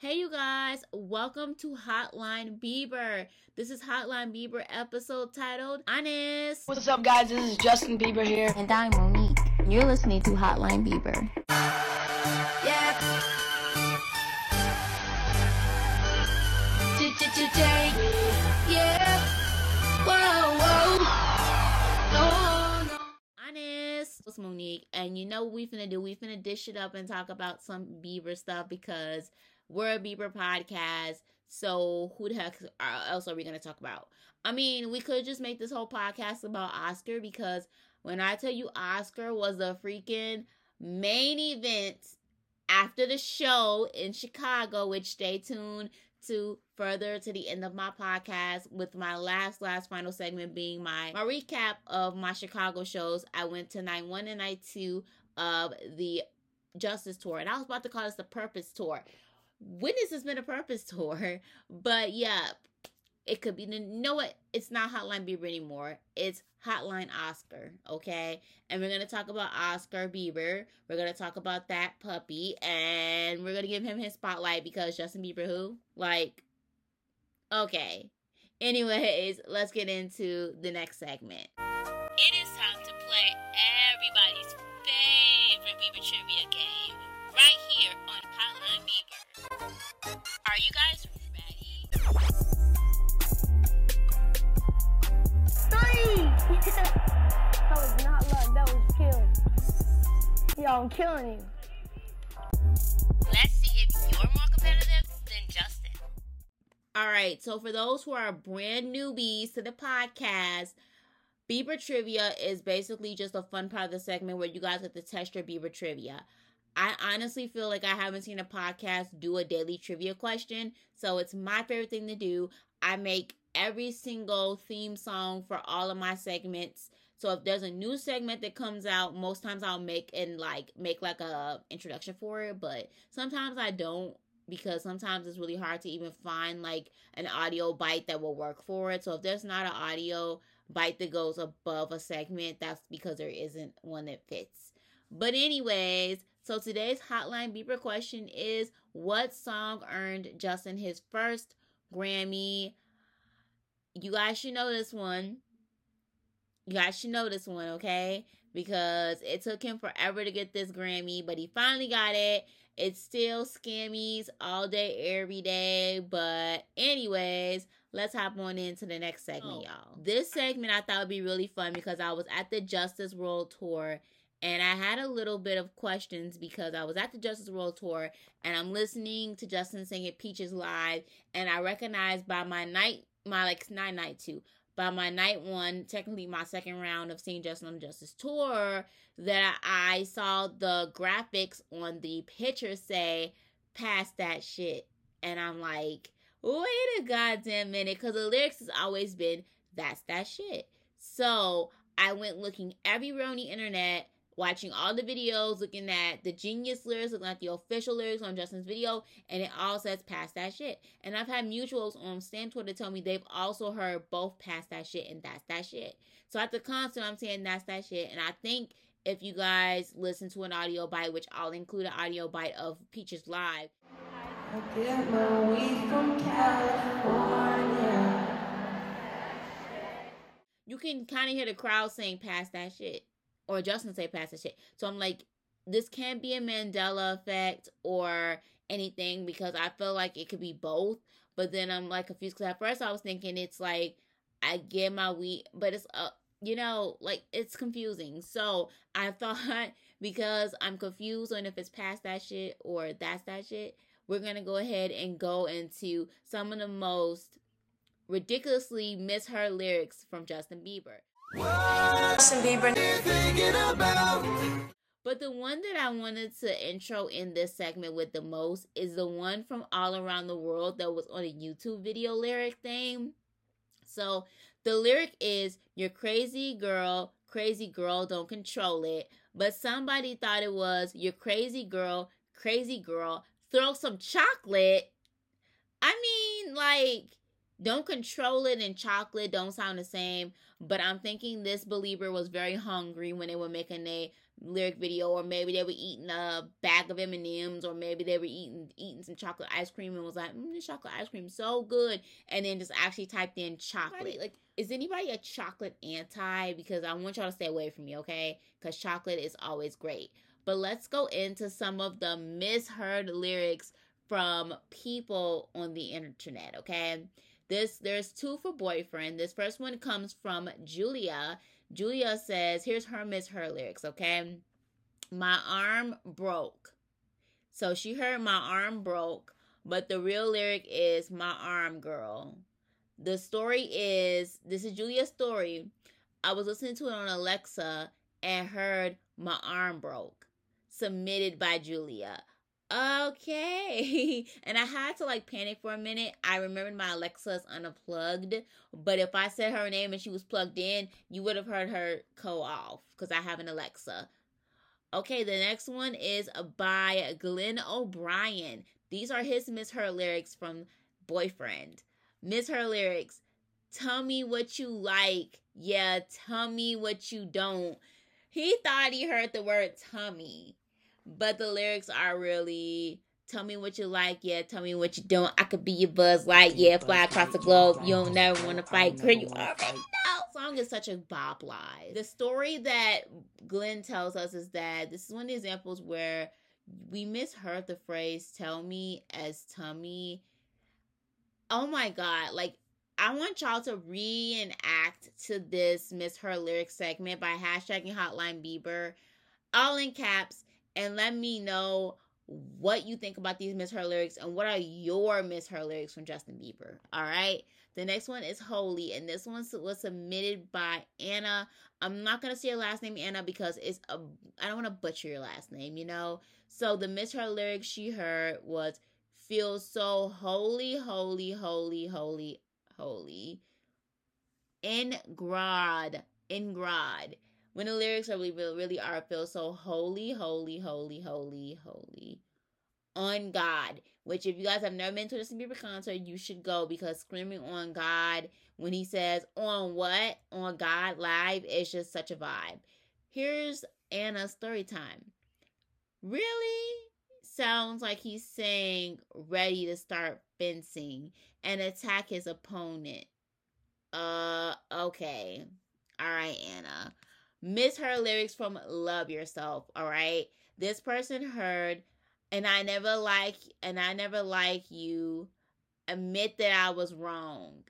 Hey, you guys, welcome to Hotline Bieber. This is Hotline Bieber episode titled Honest. What's up, guys? This is Justin Bieber here. And I'm Monique. You're listening to Hotline Bieber. Yeah. Today, yeah. Whoa, whoa. No, no. Honest. It's Monique, and you know what we finna do? We finna dish it up and talk about some Bieber stuff because we're a Bieber podcast. So who the heck uh, else are we gonna talk about? I mean, we could just make this whole podcast about Oscar because when I tell you Oscar was the freaking main event after the show in Chicago, which stay tuned to further to the end of my podcast with my last last final segment being my my recap of my Chicago shows. I went to night one and night two of the Justice Tour, and I was about to call this the Purpose Tour. When has been a Purpose Tour? But yeah, it could be. You know what? It's not Hotline Bieber anymore. It's Hotline Oscar. Okay, and we're gonna talk about Oscar Bieber. We're gonna talk about that puppy, and we're gonna give him his spotlight because Justin Bieber, who like, okay. Anyways, let's get into the next segment. It is time to play I'm killing you. Let's see if you're more competitive than Justin. All right, so for those who are brand newbies to the podcast, Bieber Trivia is basically just a fun part of the segment where you guys get to test your Bieber trivia. I honestly feel like I haven't seen a podcast do a daily trivia question, so it's my favorite thing to do. I make every single theme song for all of my segments. So if there's a new segment that comes out, most times I'll make and like make like a introduction for it, but sometimes I don't because sometimes it's really hard to even find like an audio bite that will work for it. So if there's not an audio bite that goes above a segment, that's because there isn't one that fits. But anyways, so today's Hotline Bieber question is what song earned Justin his first Grammy? You guys should know this one. You guys should know this one, okay? Because it took him forever to get this Grammy, but he finally got it. It's still scammies all day, every day. But, anyways, let's hop on into the next segment, oh. y'all. This segment I thought would be really fun because I was at the Justice World Tour and I had a little bit of questions because I was at the Justice World Tour and I'm listening to Justin sing it Peaches live, and I recognized by my night, my like nine night two, by my night one, technically my second round of seeing Justin on Justice Tour, that I saw the graphics on the picture say "Pass that shit," and I'm like, wait a goddamn minute, because the lyrics has always been "That's that shit." So I went looking everywhere on the internet watching all the videos, looking at the genius lyrics, looking at the official lyrics on Justin's video, and it all says pass that shit. And I've had mutuals on Stan Twitter tell me they've also heard both pass that shit and that's that shit. So at the concert, I'm saying that's that shit. And I think if you guys listen to an audio bite, which I'll include an audio bite of Peaches Live. I get my weed from California. You can kind of hear the crowd saying pass that shit or Justin say pass the shit. So I'm like, this can't be a Mandela effect or anything because I feel like it could be both. But then I'm like confused because at first I was thinking it's like I get my weed, but it's uh you know like it's confusing. So I thought because I'm confused on if it's past that shit or that's that shit, we're gonna go ahead and go into some of the most ridiculously misheard lyrics from Justin Bieber. But the one that I wanted to intro in this segment with the most is the one from All Around the World that was on a YouTube video lyric thing. So the lyric is You're crazy girl, crazy girl, don't control it. But somebody thought it was You're crazy girl, crazy girl, throw some chocolate. I mean, like, don't control it and chocolate don't sound the same. But I'm thinking this believer was very hungry when they were making a lyric video, or maybe they were eating a bag of M and M's, or maybe they were eating eating some chocolate ice cream and was like, mm, "This chocolate ice cream so good," and then just actually typed in chocolate. Like, is anybody a chocolate anti? Because I want y'all to stay away from me, okay? Because chocolate is always great. But let's go into some of the misheard lyrics from people on the internet, okay? This there's two for boyfriend. This first one comes from Julia. Julia says, here's her miss her lyrics, okay? My arm broke. So she heard my arm broke, but the real lyric is my arm girl. The story is this is Julia's story. I was listening to it on Alexa and heard my arm broke. Submitted by Julia okay. And I had to like panic for a minute. I remembered my Alexa's unplugged, but if I said her name and she was plugged in, you would have heard her go off because I have an Alexa. Okay, the next one is by Glenn O'Brien. These are his Miss Her lyrics from Boyfriend. Miss Her lyrics. Tell me what you like. Yeah, tell me what you don't. He thought he heard the word tummy but the lyrics are really tell me what you like, yeah, tell me what you don't. I could be your Buzz Light, yeah, fly across the globe. You don't never want to fight, girl. You already know. Song is such a bop lie. The story that Glenn tells us is that this is one of the examples where we misheard the phrase "tell me" as "tummy." Oh my god! Like I want y'all to reenact to this misheard lyric segment by hashtagging Hotline Bieber, all in caps and let me know what you think about these Miss Her lyrics and what are your Miss Her lyrics from Justin Bieber. All right. The next one is Holy, and this one was submitted by Anna. I'm not gonna say your last name Anna because it's a I don't want to butcher your last name, you know. So the Miss Her lyrics she heard was "Feel so holy, holy, holy, holy, holy." In grad, in grad when the lyrics are really, really are feel so holy, holy, holy, holy, holy on God. Which, if you guys have never been to a Justin Bieber concert, you should go because screaming on God when he says on what on God live is just such a vibe. Here's Anna's story time. Really sounds like he's saying ready to start fencing and attack his opponent. Uh, okay. All right, Anna misheard lyrics from Love Yourself, all right? This person heard and I never like and I never like you admit that I was wrong.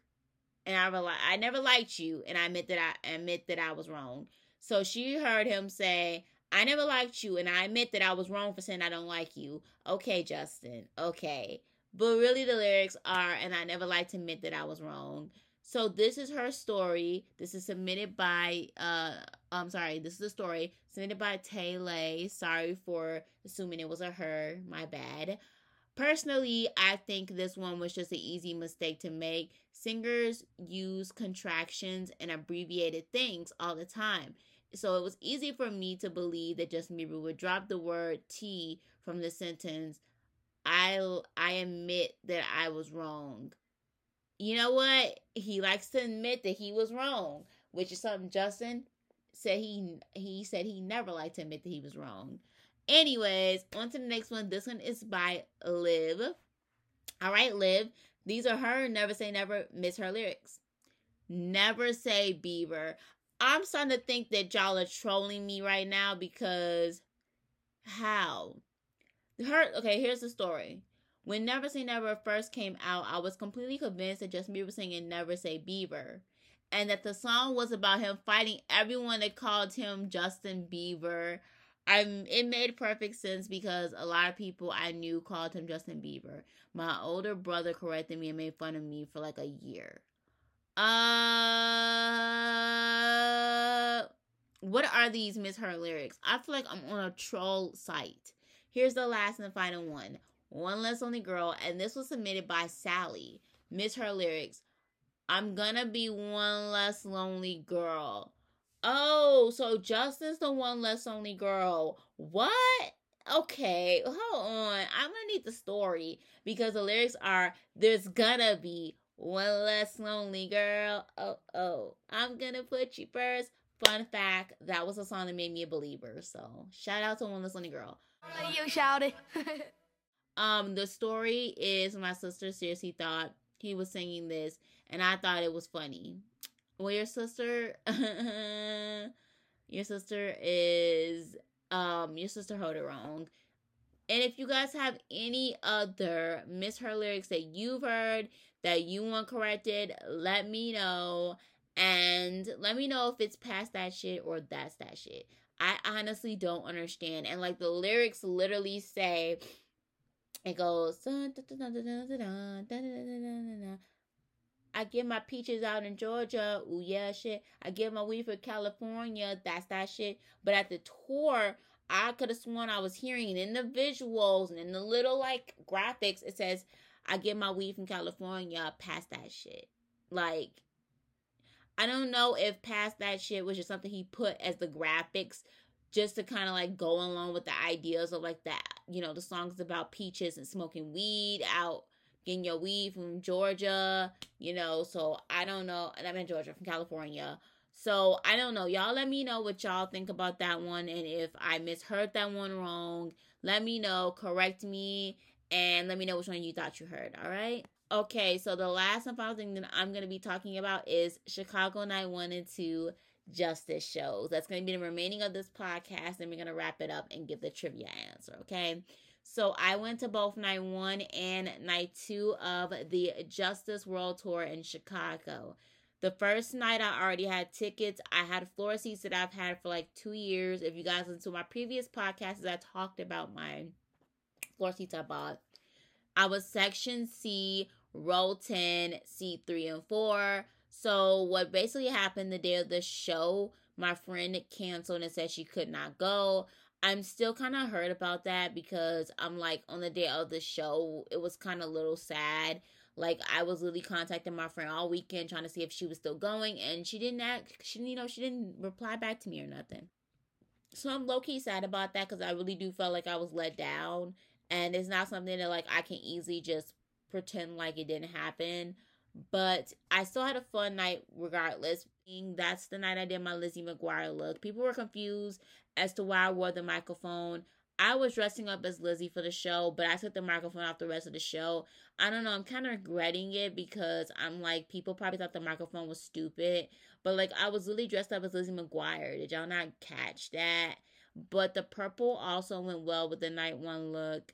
And I rely, I never liked you and I admit that I admit that I was wrong. So she heard him say, I never liked you and I admit that I was wrong for saying I don't like you. Okay, Justin. Okay. But really the lyrics are and I never like to admit that I was wrong. So this is her story. This is submitted by uh I'm sorry, this is a story submitted by Taylor. Sorry for assuming it was a her. My bad. Personally, I think this one was just an easy mistake to make. Singers use contractions and abbreviated things all the time. So it was easy for me to believe that Justin Bieber would drop the word T from the sentence. I I admit that I was wrong you know what? He likes to admit that he was wrong, which is something Justin said he he said he never liked to admit that he was wrong. Anyways, on to the next one. This one is by Liv. All right, Liv. These are her never say never miss her lyrics. Never say Bieber. I'm starting to think that y'all are trolling me right now because how? Her okay, here's the story. When Never Say Never first came out, I was completely convinced that Justin Bieber was singing Never Say Bieber. And that the song was about him fighting everyone that called him Justin Bieber. I it made perfect sense because a lot of people I knew called him Justin Bieber. My older brother corrected me and made fun of me for like a year. Uh what are these Miss Her lyrics? I feel like I'm on a troll site. Here's the last and final one. One Less Lonely Girl, and this was submitted by Sally. Miss Her lyrics. I'm gonna be one less lonely girl. Oh, so Justin's the one less lonely girl. What? Okay, hold on. I'm gonna need the story because the lyrics are there's gonna be one less lonely girl. Oh, oh. I'm gonna put you first. fun fact, that was a song that made me a believer. So shout out to one less lonely girl. You shouted. Um, the story is my sister seriously thought he was singing this, and I thought it was funny. Well, your sister, your sister is, um, your sister heard it wrong. And if you guys have any other misheard lyrics that you've heard that you want corrected, let me know. And let me know if it's past that shit or that's that shit. I honestly don't understand. And like the lyrics literally say, it goes, I get my peaches out in Georgia. Ooh, yeah, shit. I get my weed from California. That's that shit. But at the tour, I could have sworn I was hearing in the visuals and in the little like graphics, it says, I get my weed from California. Past that shit. Like, I don't know if past that shit was just something he put as the graphics just to kind of like go along with the ideas of like that, you know, the songs about peaches and smoking weed out, getting your weed from Georgia, you know. So I don't know. I'm in Georgia from California. So I don't know. Y'all let me know what y'all think about that one. And if I misheard that one wrong, let me know, correct me, and let me know which one you thought you heard. All right. Okay, so the last and final thing that I'm going to be talking about is Chicago Night 1 and 2 justice shows. That's going to be the remaining of this podcast, and we're going to wrap it up and give the trivia answer, okay? So I went to both night one and night two of the Justice World Tour in Chicago. The first night I already had tickets. I had floor seats that I've had for like two years. If you guys listen to my previous podcasts, I talked about my floor seats I bought. I was section C, row 10, seat 3 and 4. So what basically happened the day of the show, my friend canceled and said she could not go. I'm still kind of hurt about that because I'm like on the day of the show, it was kind of little sad. Like I was literally contacting my friend all weekend trying to see if she was still going, and she didn't act. She you know she didn't reply back to me or nothing. So I'm low key sad about that because I really do feel like I was let down, and it's not something that like I can easily just pretend like it didn't happen. But I still had a fun night regardless. That's the night I did my Lizzie McGuire look. People were confused as to why I wore the microphone. I was dressing up as Lizzie for the show, but I took the microphone off the rest of the show. I don't know. I'm kind of regretting it because I'm like, people probably thought the microphone was stupid. But like, I was really dressed up as Lizzie McGuire. Did y'all not catch that? But the purple also went well with the night one look.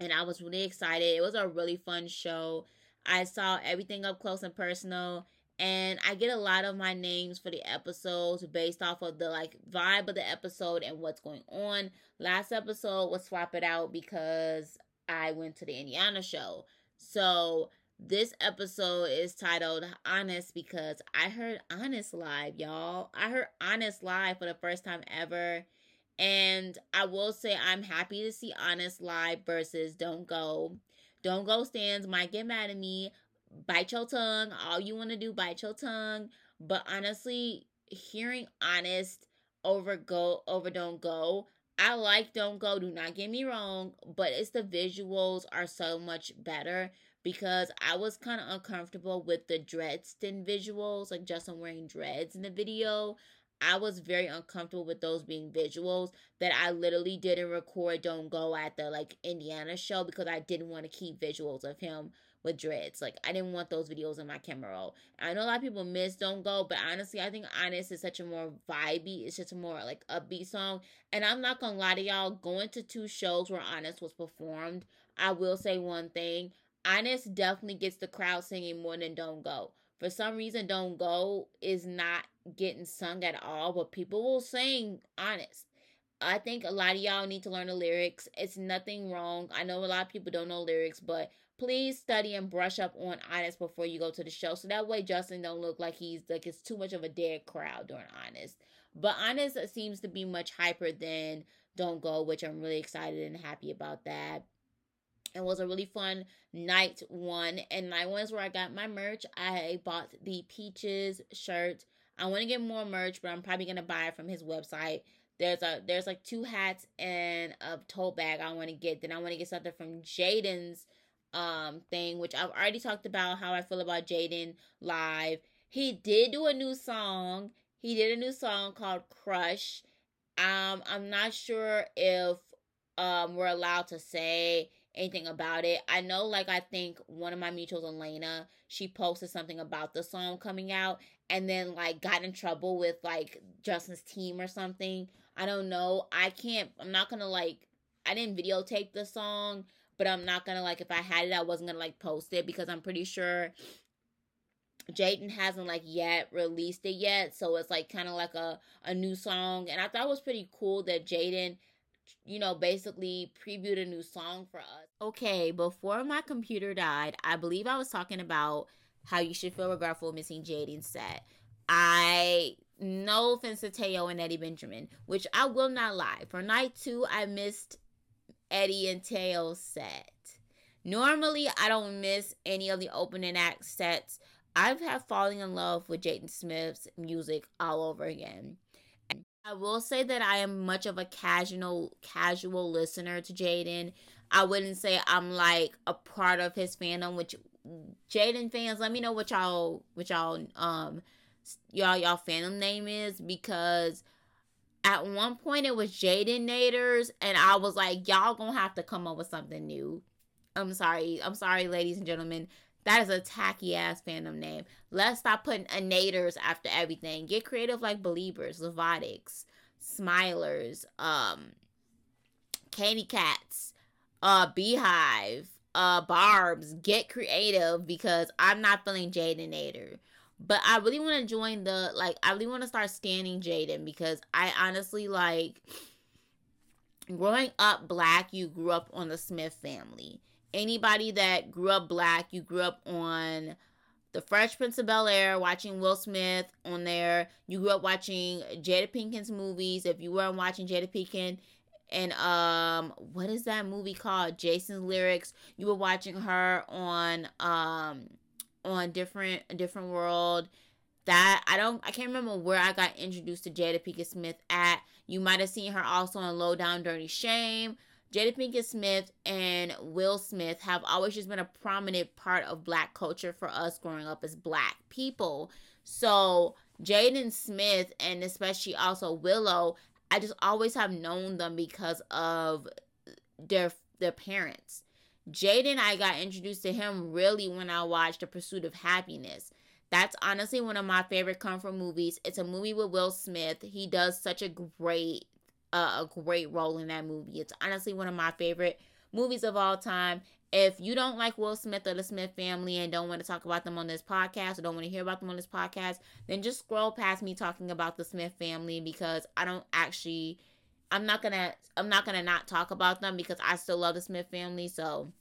And I was really excited. It was a really fun show. I saw everything up close and personal. And I get a lot of my names for the episodes based off of the like vibe of the episode and what's going on. Last episode was swap it out because I went to the Indiana show. So this episode is titled Honest because I heard Honest live, y'all. I heard Honest live for the first time ever. And I will say I'm happy to see Honest live versus Don't Go. Don't Go stands might get mad at me. Bite your tongue. All you want to do, bite your tongue. But honestly, hearing Honest over Go over Don't Go, I like Don't Go. Do not get me wrong, but it's the visuals are so much better because I was kind of uncomfortable with the Dreadston visuals, like Justin wearing dreads in the video. I was very uncomfortable with those being visuals that I literally didn't record Don't Go at the like Indiana show because I didn't want to keep visuals of him with dreads. Like I didn't want those videos in my camera roll. I know a lot of people miss Don't Go, but honestly I think Honest is such a more vibey, it's just a more like upbeat song. And I'm not gonna lie to y'all, going to two shows where Honest was performed, I will say one thing. Honest definitely gets the crowd singing more than Don't Go. For some reason, Don't Go is not getting sung at all, but people will sing honest. I think a lot of y'all need to learn the lyrics. It's nothing wrong. I know a lot of people don't know lyrics, but please study and brush up on honest before you go to the show. So that way Justin don't look like he's like it's too much of a dead crowd during honest. But honest seems to be much hyper than don't go, which I'm really excited and happy about that. It was a really fun night one. And night one is where I got my merch. I bought the Peaches shirt. I want to get more merch, but I'm probably gonna buy it from his website. There's a there's like two hats and a tote bag I want to get. Then I want to get something from Jaden's um thing, which I've already talked about how I feel about Jaden live. He did do a new song he did a new song called Crush. Um, I'm not sure if um we're allowed to say anything about it. I know, like, I think one of my mutuals, Elena, she posted something about the song coming out and then, like, got in trouble with, like, Justin's team or something. I don't know. I can't, I'm not gonna, like, I didn't videotape the song, but I'm not gonna, like, if I had it, I wasn't gonna, like, post it because I'm pretty sure Jaden hasn't like yet released it yet, so it's like kind of like a a new song, and I thought it was pretty cool that Jaden you know, basically previewed a new song for us. Okay, before my computer died, I believe I was talking about how you should feel regretful missing Jaden's set. I no offense to Teo and Eddie Benjamin, which I will not lie. For night two, I missed Eddie and Teo's set. Normally, I don't miss any of the opening act sets. I've had falling in love with Jaden Smith's music all over again. I will say that I am much of a casual casual listener to Jaden. I wouldn't say I'm like a part of his fandom, which Jaden fans, let me know what y'all what y'all um y'all y'all fandom name is because at one point it was Jaden Naders and I was like, y'all gonna have to come up with something new. I'm sorry. I'm sorry, ladies and gentlemen. That is a tacky ass fandom name. Let's stop putting anators after everything. Get creative like Believers, Lovatics, Smilers, um, Candy Cats, uh, Beehive, uh, Barbs. Get creative because I'm not feeling Jaden Nader. But I really want to join the like. I really want to start standing Jaden because I honestly like growing up black. You grew up on the Smith family anybody that grew up black, you grew up on The Fresh Prince of Bel Air, watching Will Smith on there. You grew up watching Jada Pinkett's movies. If you weren't watching Jada Pinkett and um what is that movie called? Jason's Lyrics. You were watching her on um on different different world. That I don't I can't remember where I got introduced to Jada Pinkett Smith at. You might have seen her also on Low Down Dirty Shame. Jada Pinkett Smith and Will Smith have always just been a prominent part of black culture for us growing up as black people. So Jaden Smith and especially also Willow, I just always have known them because of their their parents. Jaden, I got introduced to him really when I watched The Pursuit of Happiness. That's honestly one of my favorite comfort movies. It's a movie with Will Smith. He does such a great uh, a great role in that movie. It's honestly one of my favorite movies of all time. If you don't like Will Smith or the Smith family and don't want to talk about them on this podcast or don't want to hear about them on this podcast, then just scroll past me talking about the Smith family because I don't actually I'm not to I'm not to not talk about them because I still love the Smith family, so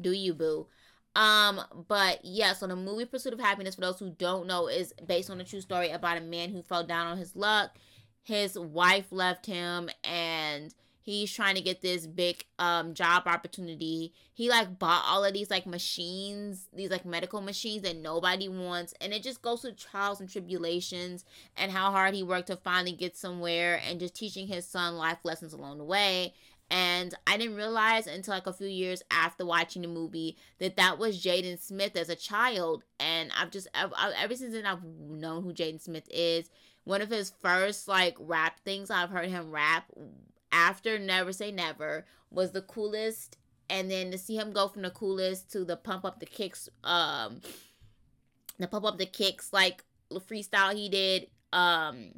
do you boo. Um, but yeah, so the movie Pursuit of Happiness, for those who don't know, is based on a true story about a man who fell down on his luck his wife left him and he's trying to get this big um job opportunity. He like bought all of these like machines these like medical machines that nobody wants and it just goes through trials and tribulations and how hard he worked to finally get somewhere and just teaching his son life lessons along the way. And I didn't realize until like a few years after watching the movie that that was Jaden Smith as a child. And I've just, I've, ever since then, I've known who Jaden Smith is. One of his first like rap things I've heard him rap after Never Say Never was the coolest. And then to see him go from the coolest to the pump up the kicks um the pump up the kicks like freestyle he did um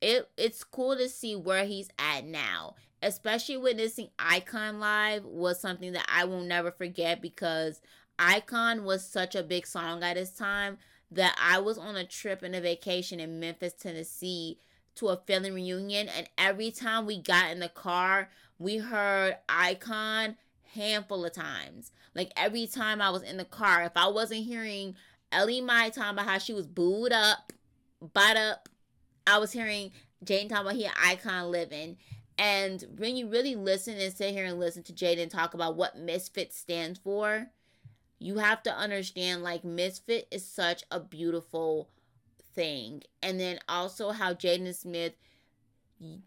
it it's cool to see where he's at now. Especially witnessing icon live was something that i will never forget because icon was such a big song at his time that I was on a trip and a vacation in Memphis, Tennessee to a family reunion and every time we got in the car, we heard Icon handful of times. Like every time I was in the car, if I wasn't hearing Ella Mai talking about how she was booed up, butt up, I was hearing Jane talking about he Icon living. And when you really listen and sit here and listen to Jaden talk about what Misfit stands for, you have to understand like misfit is such a beautiful thing and then also how jaden smith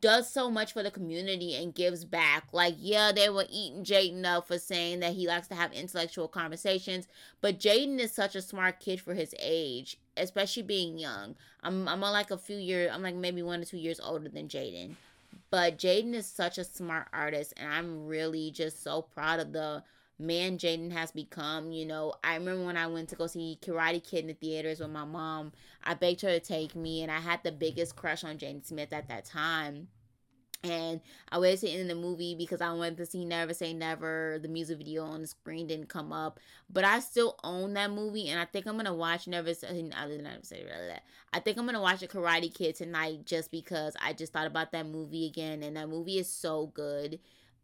does so much for the community and gives back. Like, yeah, they were eating Jaden up for saying that he likes to have intellectual conversations, but Jaden is such a smart kid for his age, especially being young. I'm I'm like a few years, I'm like maybe one or two years older than Jaden. But Jaden is such a smart artist, and I'm really just so proud of the man Jaden has become. You know, I remember when I went to go see Karate Kid in the theaters with my mom, I begged her to take me, and I had the biggest crush on Jaden Smith at that time. And I waited to the end the movie because I wanted to see Never Say Never. The music video on the screen didn't come up, but I still own that movie, and I think I'm gonna watch Never Say Never Say I think I'm gonna watch a Karate Kid tonight just because I just thought about that movie again, and that movie is so good.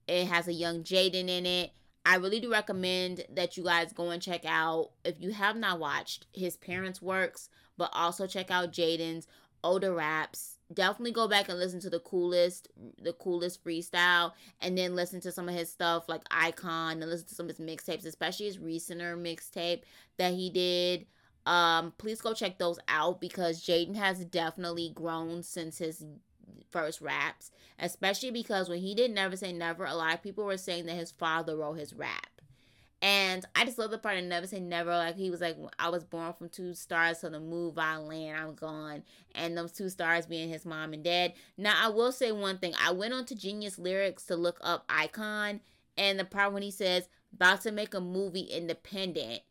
It has a young Jaden in it. I really do recommend that you guys go and check out if you have not watched his parents' works, but also check out Jaden's older raps. Definitely go back and listen to the coolest, the coolest freestyle, and then listen to some of his stuff like Icon, and listen to some of his mixtapes, especially his recenter mixtape that he did. Um, please go check those out because Jaden has definitely grown since his first raps, especially because when he did Never Say Never, a lot of people were saying that his father wrote his rap. And I just love the part of Never Say Never. Like he was like, I was born from two stars, so the move I land, I'm gone. And those two stars being his mom and dad. Now I will say one thing. I went on to Genius Lyrics to look up Icon, and the part when he says about to make a movie independent.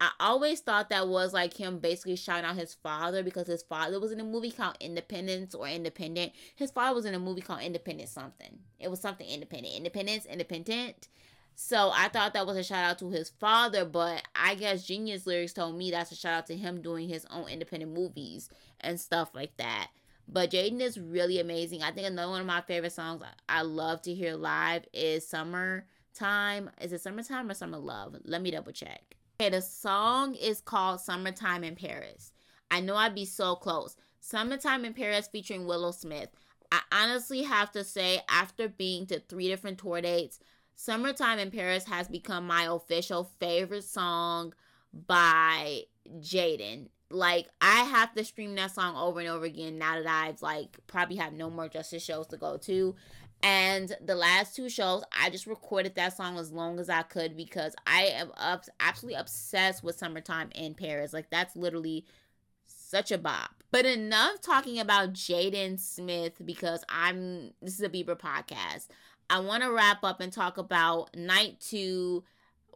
I always thought that was like him basically shouting out his father because his father was in a movie called Independence or Independent. His father was in a movie called Independent something. It was something independent. Independence, independent. So I thought that was a shout out to his father, but I guess Genius Lyrics told me that's a shout out to him doing his own independent movies and stuff like that. But Jaden is really amazing. I think another one of my favorite songs I love to hear live is Summertime. Is it Summertime or Summer Love? Let me double check. Okay, the song is called Summertime in Paris. I know I'd be so close. Summertime in Paris featuring Willow Smith. I honestly have to say, after being to three different tour dates, Summertime in Paris has become my official favorite song by Jaden. Like I have to stream that song over and over again now that I've like probably have no more justice shows to go to. And the last two shows, I just recorded that song as long as I could because I am up, absolutely obsessed with Summertime in Paris. Like, that's literally such a bop. But enough talking about Jaden Smith because I'm, this is a Bieber podcast. I want to wrap up and talk about night two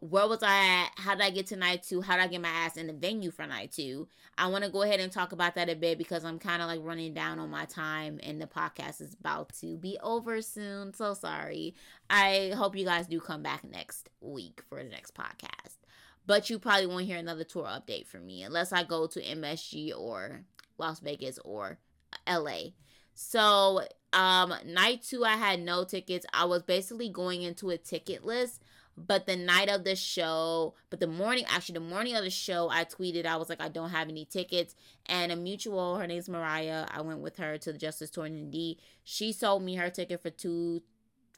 where was I at? How did I get to night two? How did I get my ass in the venue for night two? I want to go ahead and talk about that a bit because I'm kind of like running down on my time and the podcast is about to be over soon. So sorry. I hope you guys do come back next week for the next podcast. But you probably won't hear another tour update from me unless I go to MSG or Las Vegas or LA. So, um, night two, I had no tickets. I was basically going into a ticket list but the night of the show, but the morning, actually, the morning of the show, I tweeted, I was like, I don't have any tickets. And a mutual, her name's Mariah, I went with her to the Justice Tour in D. She sold me her ticket for two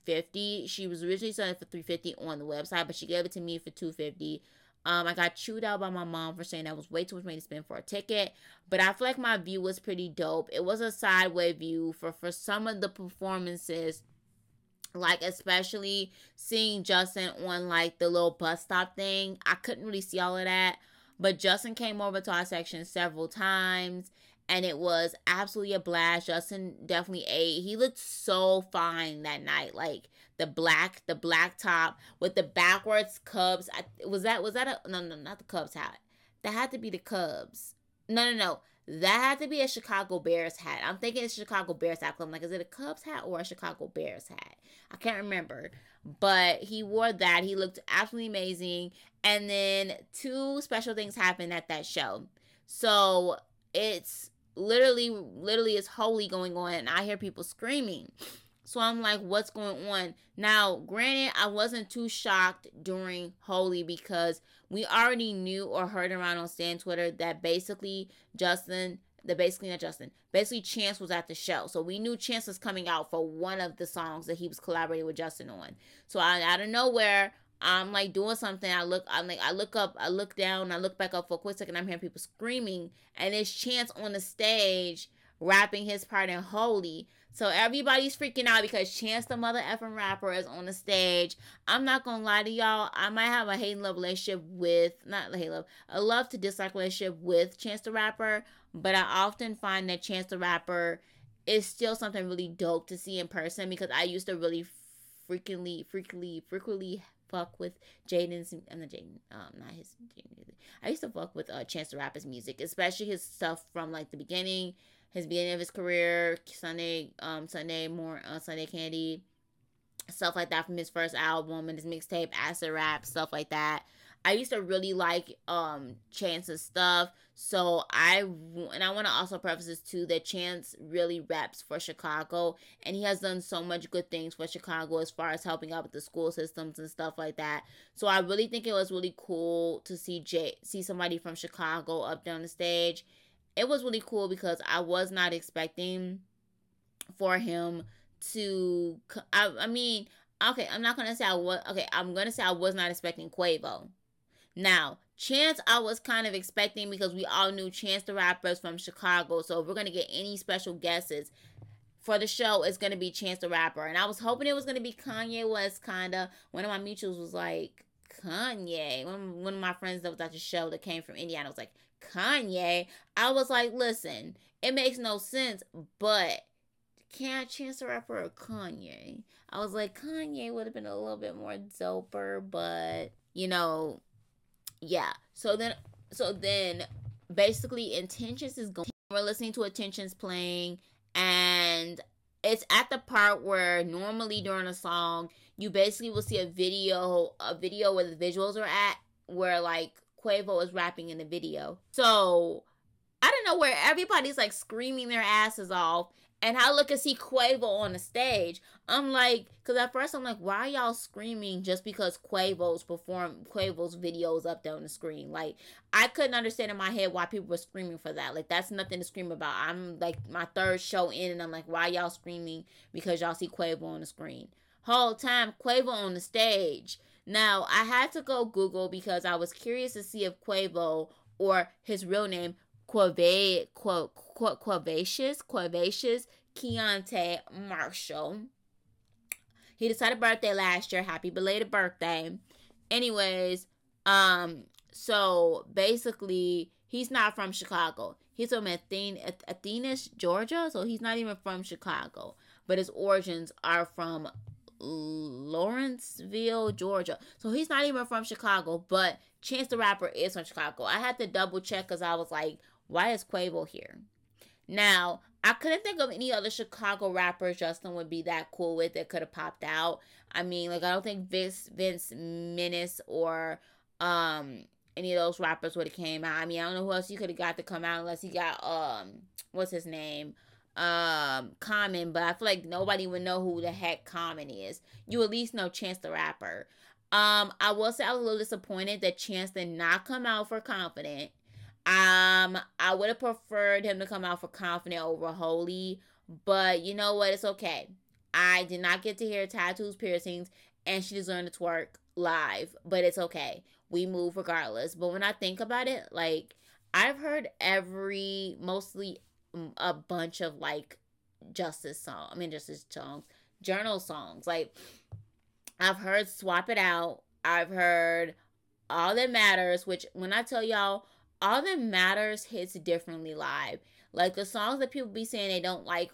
fifty. She was originally selling for three fifty on the website, but she gave it to me for two fifty. Um, I got chewed out by my mom for saying that was way too much money to spend for a ticket, but I feel like my view was pretty dope. It was a sideway view for for some of the performances like especially seeing Justin on like the little bus stop thing. I couldn't really see all of that, but Justin came over to our section several times and it was absolutely a blast. Justin definitely ate. He looked so fine that night. Like the black, the black top with the backwards Cubs. I, was that was that a no no not the Cubs hat. That had to be the Cubs. No no no. That had to be a Chicago Bears hat. I'm thinking it's Chicago Bears hat. I'm like, is it a Cubs hat or a Chicago Bears hat? I can't remember. But he wore that. He looked absolutely amazing. And then two special things happened at that show. So it's literally, literally is holy going on. And I hear people screaming. So I'm like, what's going on? Now, granted, I wasn't too shocked during Holy because we already knew or heard around on Stan Twitter that basically Justin, the basically not Justin, basically Chance was at the show. So we knew Chance was coming out for one of the songs that he was collaborating with Justin on. So I, out of nowhere, I'm like doing something. I look, I'm like, I look up, I look down, I look back up for a quick second. I'm hearing people screaming, and it's Chance on the stage rapping his part in Holy. So everybody's freaking out because Chance the mother effing rapper is on the stage. I'm not gonna lie to y'all. I might have a hate and love relationship with not hate love, a love to dislike relationship with Chance the rapper, but I often find that Chance the rapper is still something really dope to see in person because I used to really frequently, frequently, frequently fuck with Jaden's. I'm not Jaden. Um, not his. Jaden, I used to fuck with uh, Chance the Rapper's music, especially his stuff from like the beginning his beginning of his career, Sunday, um, Sunday more, uh, Sunday Candy, stuff like that from his first album and his mixtape, Acid Rap, stuff like that. I used to really like um Chance's stuff, so I and I want to also preface this too that Chance really reps for Chicago, and he has done so much good things for Chicago as far as helping out with the school systems and stuff like that. So I really think it was really cool to see Jay see somebody from Chicago up on the stage it was really cool because I was not expecting for him to. I, I mean, okay, I'm not gonna say I was. Okay, I'm gonna say I was not expecting Quavo. Now, Chance, I was kind of expecting because we all knew Chance the Rapper Rapper's from Chicago. So if we're gonna get any special guesses for the show, it's gonna be Chance the Rapper. And I was hoping it was gonna be Kanye West, kinda. One of my mutuals was like, Kanye. One, one of my friends that was at the show that came from Indiana was like, Kanye, I was like, listen, it makes no sense, but can't Chance the Rapper or Kanye? I was like, Kanye would have been a little bit more doper, but you know, yeah. So then, so then, basically, Intentions is going. We're listening to Intentions playing, and it's at the part where normally during a song, you basically will see a video, a video where the visuals are at, where like Quavo is rapping in the video. So I don't know where everybody's like screaming their asses off. And I look and see Quavo on the stage. I'm like, because at first I'm like, why y'all screaming just because Quavo's perform Quavo's videos up there on the screen? Like, I couldn't understand in my head why people were screaming for that. Like, that's nothing to scream about. I'm like my third show in, and I'm like, why y'all screaming because y'all see Quavo on the screen? Whole time Quavo on the stage. Now, I had to go Google because I was curious to see if Quavo or his real name, Quave, Qu- Qu- Quavacious, Quavacious Keontae Marshall. He decided birthday last year. Happy belated birthday. Anyways, um, so basically, he's not from Chicago. He's from Athens, Georgia. So he's not even from Chicago, but his origins are from Lawrenceville, Georgia. So he's not even from Chicago, but Chance the Rapper is from Chicago. I had to double check because I was like, why is Quavo here? Now, I couldn't think of any other Chicago rappers Justin would be that cool with that could have popped out. I mean, like I don't think Vince Vic Mensa or um any of those rappers would have came out. I mean, I don't know who else you could have got to come out unless he got um what's his name? Um Common, but I feel like nobody would know who the heck Common is. You at least know Chance the Rapper. Um, I will say I was a little disappointed that Chance did not come out for Confident. Um, I would have preferred him to come out for Confident over Holy, but you know what? It's okay. I did not get to hear tattoos, piercings, and she just learned to twerk live, but it's okay. We move regardless. But when I think about it, like I've heard every mostly a bunch of like justice song. I mean justice songs, journal songs. Like I've heard swap it out. I've heard all that matters, which when I tell y'all all that matters hits differently live. Like the songs that people be saying they don't like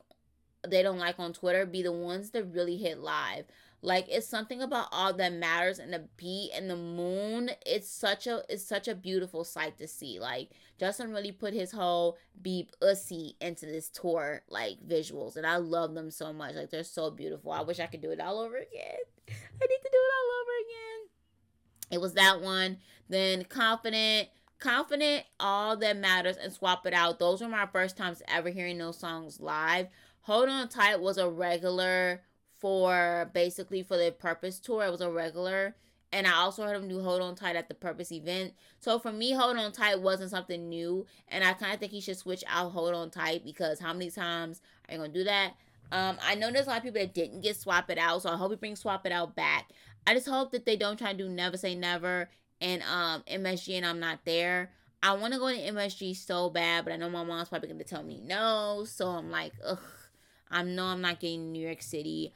they don't like on Twitter be the ones that really hit live. Like it's something about all that matters and the beat and the moon. It's such a it's such a beautiful sight to see. Like Justin really put his whole beep ussy into this tour like visuals and I love them so much. Like they're so beautiful. I wish I could do it all over again. I need to do it all over again. It was that one. Then confident confident all that matters and swap it out those were my first times ever hearing those songs live hold on tight was a regular for basically for the Purpose tour. It was a regular. And I also heard him do Hold On Tight at the Purpose event. So for me, Hold On Tight wasn't something new. And I kind of think he should switch out Hold On Tight because how many times are you going to do that? Um, I know there's a lot of people that didn't get Swap It Out. So I hope he brings Swap It Out back. I just hope that they don't try to do Never Say Never and um, MSG and I'm Not There. I want to go to MSG so bad, but I know my mom's probably going to tell me no. So I'm like, ugh, I know I'm not getting New York City.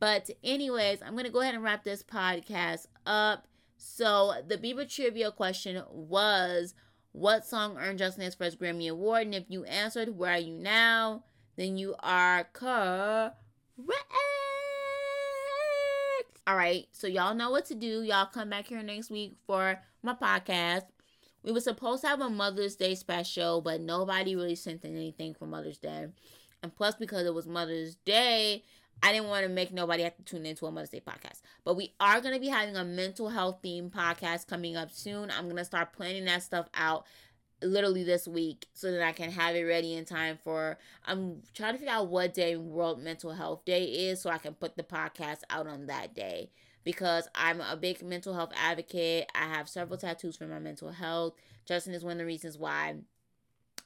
But, anyways, I'm going to go ahead and wrap this podcast up. So, the Bieber trivia question was what song earned Justin his first Grammy Award? And if you answered, Where Are You Now? then you are correct. All right, so y'all know what to do. Y'all come back here next week for my podcast. We were supposed to have a Mother's Day special, but nobody really sent in anything for Mother's Day. And plus, because it was Mother's Day, I didn't want to make nobody have to tune into a Mother's Day podcast. But we are going to be having a mental health theme podcast coming up soon. I'm going to start planning that stuff out literally this week so that I can have it ready in time for I'm trying to figure out what day World Mental Health Day is so I can put the podcast out on that day because I'm a big mental health advocate. I have several tattoos for my mental health. Justin is one of the reasons why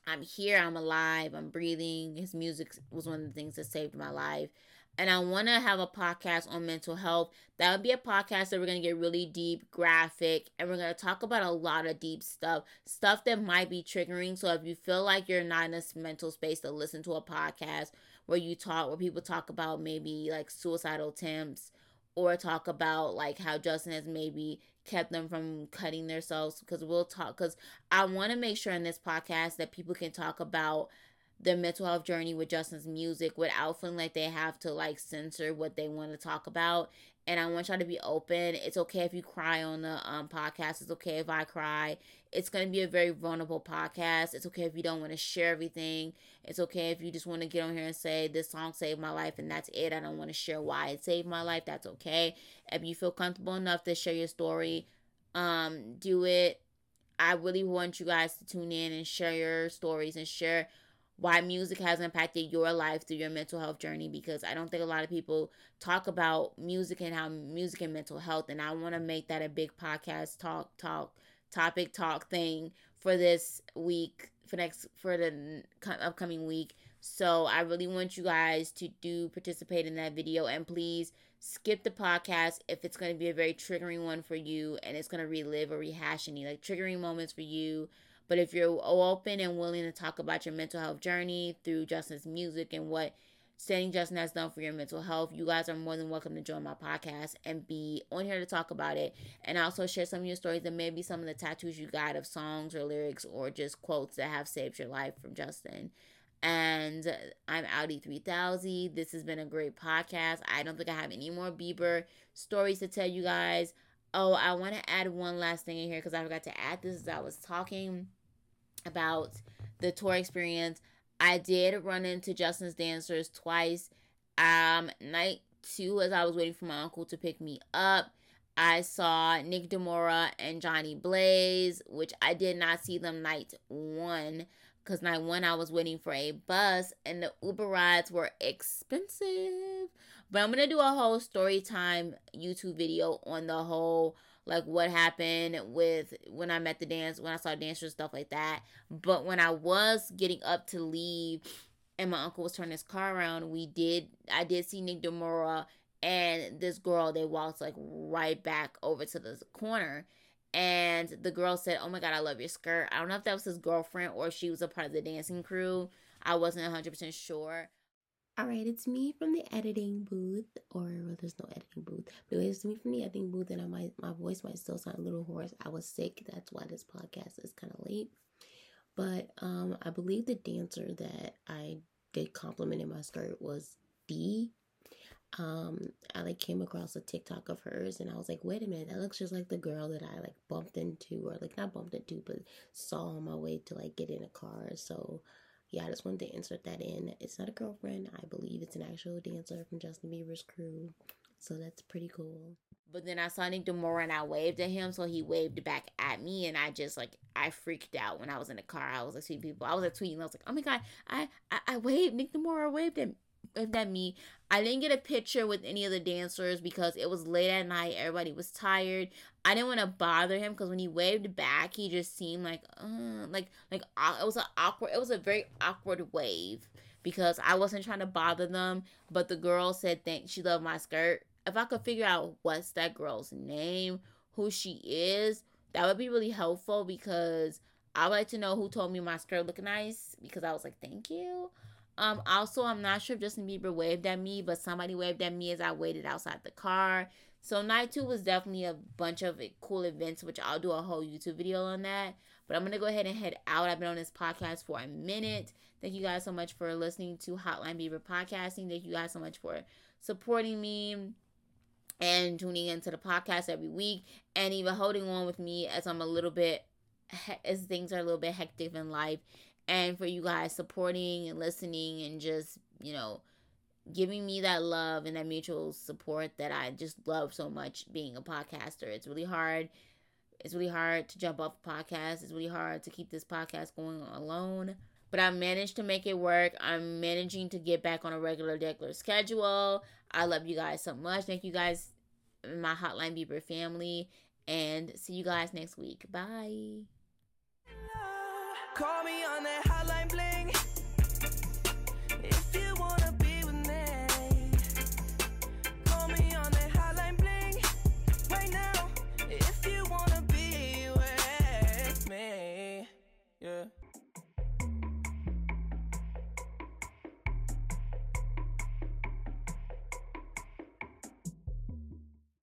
I'm here, I'm alive, I'm breathing. His music was one of the things that saved my life and I want to have a podcast on mental health. That would be a podcast that we're going to get really deep, graphic, and we're going to talk about a lot of deep stuff, stuff that might be triggering. So if you feel like you're not in a mental space to listen to a podcast where you talk, where people talk about maybe like suicidal attempts or talk about like how Justin has maybe kept them from cutting themselves, because we'll talk, because I want to make sure in this podcast that people can talk about their mental health journey with Justin's music without feeling like they have to like censor what they want to talk about. And I want y'all to be open. It's okay if you cry on the um, podcast. It's okay if I cry. It's going to be a very vulnerable podcast. It's okay if you don't want to share everything. It's okay if you just want to get on here and say, This song saved my life, and that's it. I don't want to share why it saved my life. That's okay. If you feel comfortable enough to share your story, um, do it. I really want you guys to tune in and share your stories and share why music has impacted your life through your mental health journey because I don't think a lot of people talk about music and how music and mental health and I want to make that a big podcast talk talk topic talk thing for this week for next for the upcoming week. So I really want you guys to do participate in that video and please skip the podcast if it's going to be a very triggering one for you and it's going to relive or rehash any like triggering moments for you but if you're open and willing to talk about your mental health journey through Justin's music and what Standing Justin has done for your mental health, you guys are more than welcome to join my podcast and be on here to talk about it. And also share some of your stories and maybe some of the tattoos you got of songs or lyrics or just quotes that have saved your life from Justin. And I'm Audi 3000. This has been a great podcast. I don't think I have any more Bieber stories to tell you guys. Oh, I want to add one last thing in here because I forgot to add this as I was talking about the tour experience. I did run into Justin's dancers twice. Um, night two, as I was waiting for my uncle to pick me up, I saw Nick DeMoura and Johnny Blaze, which I did not see them night one because night one I was waiting for a bus and the Uber rides were expensive. But I'm gonna do a whole story time YouTube video on the whole like what happened with when I met the dance, when I saw dancers, stuff like that. But when I was getting up to leave and my uncle was turning his car around, we did, I did see Nick DeMoura and this girl, they walked like right back over to the corner. And the girl said, Oh my God, I love your skirt. I don't know if that was his girlfriend or she was a part of the dancing crew. I wasn't 100% sure. All right, it's me from the editing booth, or well, there's no editing booth, but it's me from the editing booth, and I might my voice might still sound a little hoarse. I was sick, that's why this podcast is kind of late. But um, I believe the dancer that I did compliment in my skirt was D. Um, I like came across a TikTok of hers, and I was like, wait a minute, that looks just like the girl that I like bumped into, or like not bumped into, but saw on my way to like get in a car. So yeah, I just wanted to insert that in. It's not a girlfriend. I believe it's an actual dancer from Justin Bieber's crew. So that's pretty cool. But then I saw Nick DeMoura and I waved at him, so he waved back at me, and I just like I freaked out when I was in the car. I was like tweeting people. I was like tweeting. I was like, oh my god, I I, I waved. Nick DeMoura waved at at me. I didn't get a picture with any of the dancers because it was late at night. Everybody was tired. I didn't want to bother him because when he waved back, he just seemed like, uh, like, like uh, it was an awkward. It was a very awkward wave because I wasn't trying to bother them. But the girl said, "Thank she loved my skirt." If I could figure out what's that girl's name, who she is, that would be really helpful because I would like to know who told me my skirt looked nice because I was like, thank you. Um, also, I'm not sure if Justin Bieber waved at me, but somebody waved at me as I waited outside the car. So night two was definitely a bunch of cool events, which I'll do a whole YouTube video on that. But I'm gonna go ahead and head out. I've been on this podcast for a minute. Thank you guys so much for listening to Hotline Bieber podcasting. Thank you guys so much for supporting me and tuning into the podcast every week and even holding on with me as I'm a little bit as things are a little bit hectic in life and for you guys supporting and listening and just, you know, giving me that love and that mutual support that I just love so much being a podcaster. It's really hard. It's really hard to jump off a podcast. It's really hard to keep this podcast going alone. But I managed to make it work. I'm managing to get back on a regular, regular schedule. I love you guys so much. Thank you guys, my Hotline Bieber family. And see you guys next week. Bye. Call me on that hotline bling. If you